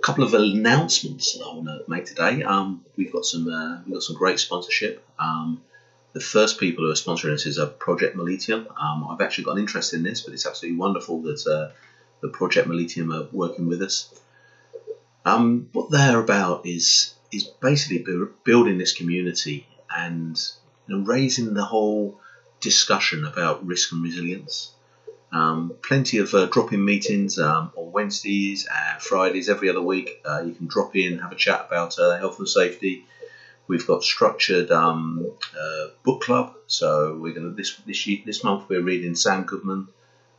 A couple of announcements that I want to make today. Um, we've got some uh, we've got some great sponsorship. Um, the first people who are sponsoring us is a Project Mollitiam. Um, I've actually got an interest in this, but it's absolutely wonderful that uh, the Project Mollitiam are working with us. Um, what they're about is is basically building this community and you know, raising the whole discussion about risk and resilience. Um, plenty of uh, drop-in meetings um, Wednesdays and Fridays every other week. Uh, you can drop in, have a chat about uh, health and safety. We've got structured um, uh, book club. So we're going to this this this month we're reading Sam Goodman,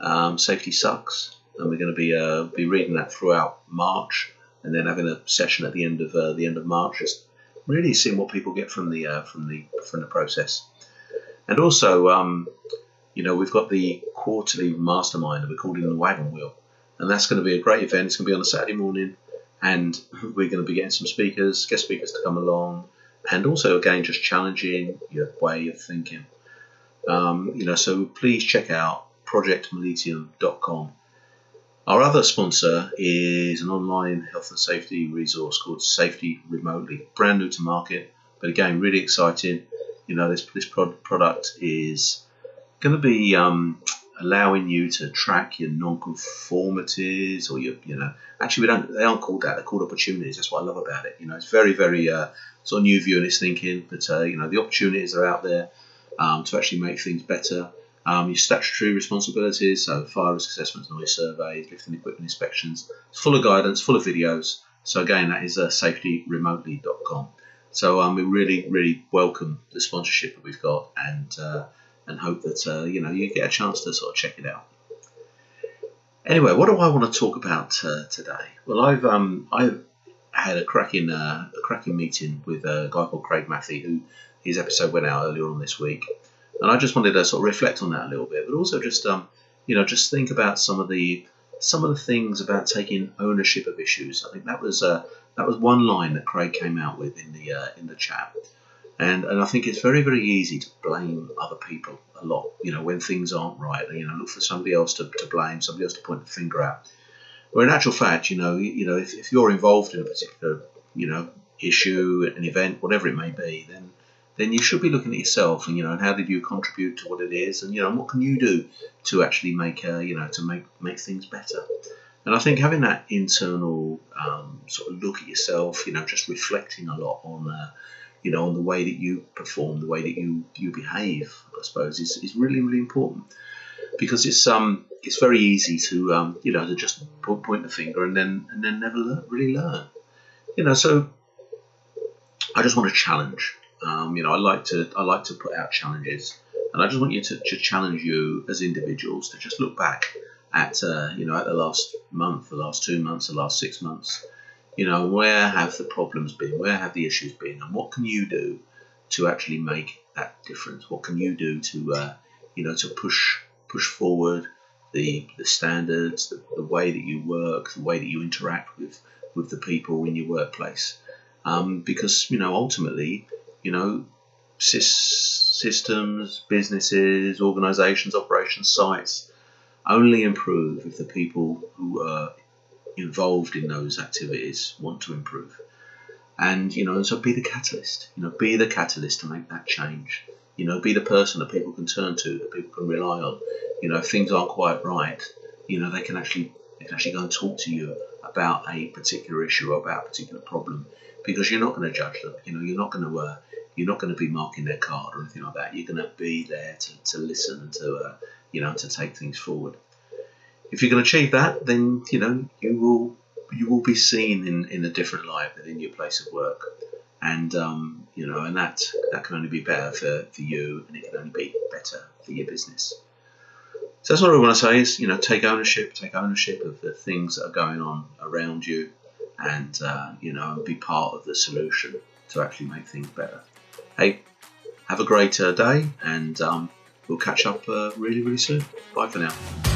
um, Safety Sucks, and we're going to be uh, be reading that throughout March, and then having a session at the end of uh, the end of March, just really seeing what people get from the from the from the process, and also. Um, you know, we've got the quarterly mastermind that we're calling the Wagon Wheel, and that's going to be a great event. It's going to be on a Saturday morning, and we're going to be getting some speakers, guest speakers to come along, and also again just challenging your way of thinking. Um, you know, so please check out projectmollitiam.com. Our other sponsor is an online health and safety resource called Safety Remotely, brand new to market, but again really exciting. You know, this this product is going to be um, allowing you to track your non-conformities or your, you know, actually we don't, they aren't called that, they're called opportunities. That's what I love about it. You know, it's very, very, uh, it's new view viewing this thinking, but, uh, you know, the opportunities are out there um, to actually make things better. Um, your statutory responsibilities, so fire risk assessments, noise surveys, lifting equipment inspections. It's full of guidance, full of videos. So again, that is uh, safetyremotely.com. So um, we really, really welcome the sponsorship that we've got, and uh, and hope that uh, you know you get a chance to sort of check it out. Anyway, what do I want to talk about uh, today? Well, I've um, I've had a cracking uh, a cracking meeting with a guy called Craig Matthew, who his episode went out earlier on this week, and I just wanted to sort of reflect on that a little bit, but also just um, you know just think about some of the some of the things about taking ownership of issues. I think that was uh, that was one line that Craig came out with in the uh, in the chat. And, and I think it's very, very easy to blame other people a lot, you know, when things aren't right. You know, look for somebody else to, to blame, somebody else to point the finger at. Where in actual fact, you know, you know, if, if you're involved in a particular, you know, issue, an event, whatever it may be, then then you should be looking at yourself and you know, and how did you contribute to what it is, and you know, and what can you do to actually make, uh, you know, to make make things better. And I think having that internal um, sort of look at yourself, you know, just reflecting a lot on. Uh, you know, on the way that you perform, the way that you, you behave, I suppose, is, is really, really important. Because it's um it's very easy to um you know to just point the finger and then and then never really learn, you know. So I just want to challenge. Um, you know, I like to I like to put out challenges, and I just want you to, to challenge you as individuals to just look back at uh, you know at the last month, the last two months, the last six months, you know, where have the problems been? Where have the issues been? And what can you do to actually make that difference? What can you do to, uh, you know, to push push forward the the standards, the, the, way that you work, the way that you interact with with the people in your workplace? Um, because you know, ultimately, you know, systems, businesses, organisations, operations, sites only improve if the people who are involved in those activities want to improve. And, you know, so be the catalyst, you know, be the catalyst to make that change. You know, be the person that people can turn to, that people can rely on. You know, if things aren't quite right, you know, they can actually they can actually go and talk to you about a particular issue or about a particular problem because you're not going to judge them. You know, you're not going to uh, you're not going to be marking their card or anything like that. You're going to be there to, to listen and to uh, you know to take things forward if you can achieve that, then you know you will you will be seen in, in a different light within your place of work, and um, you know, and that that can only be better for, for you, and it can only be better for your business. So that's what I want to say is you know take ownership, take ownership of the things that are going on around you. and uh, you know be part of the solution to actually make things better. Hey, have a great uh, day, and um, we'll catch up uh, really, really soon. Bye for now.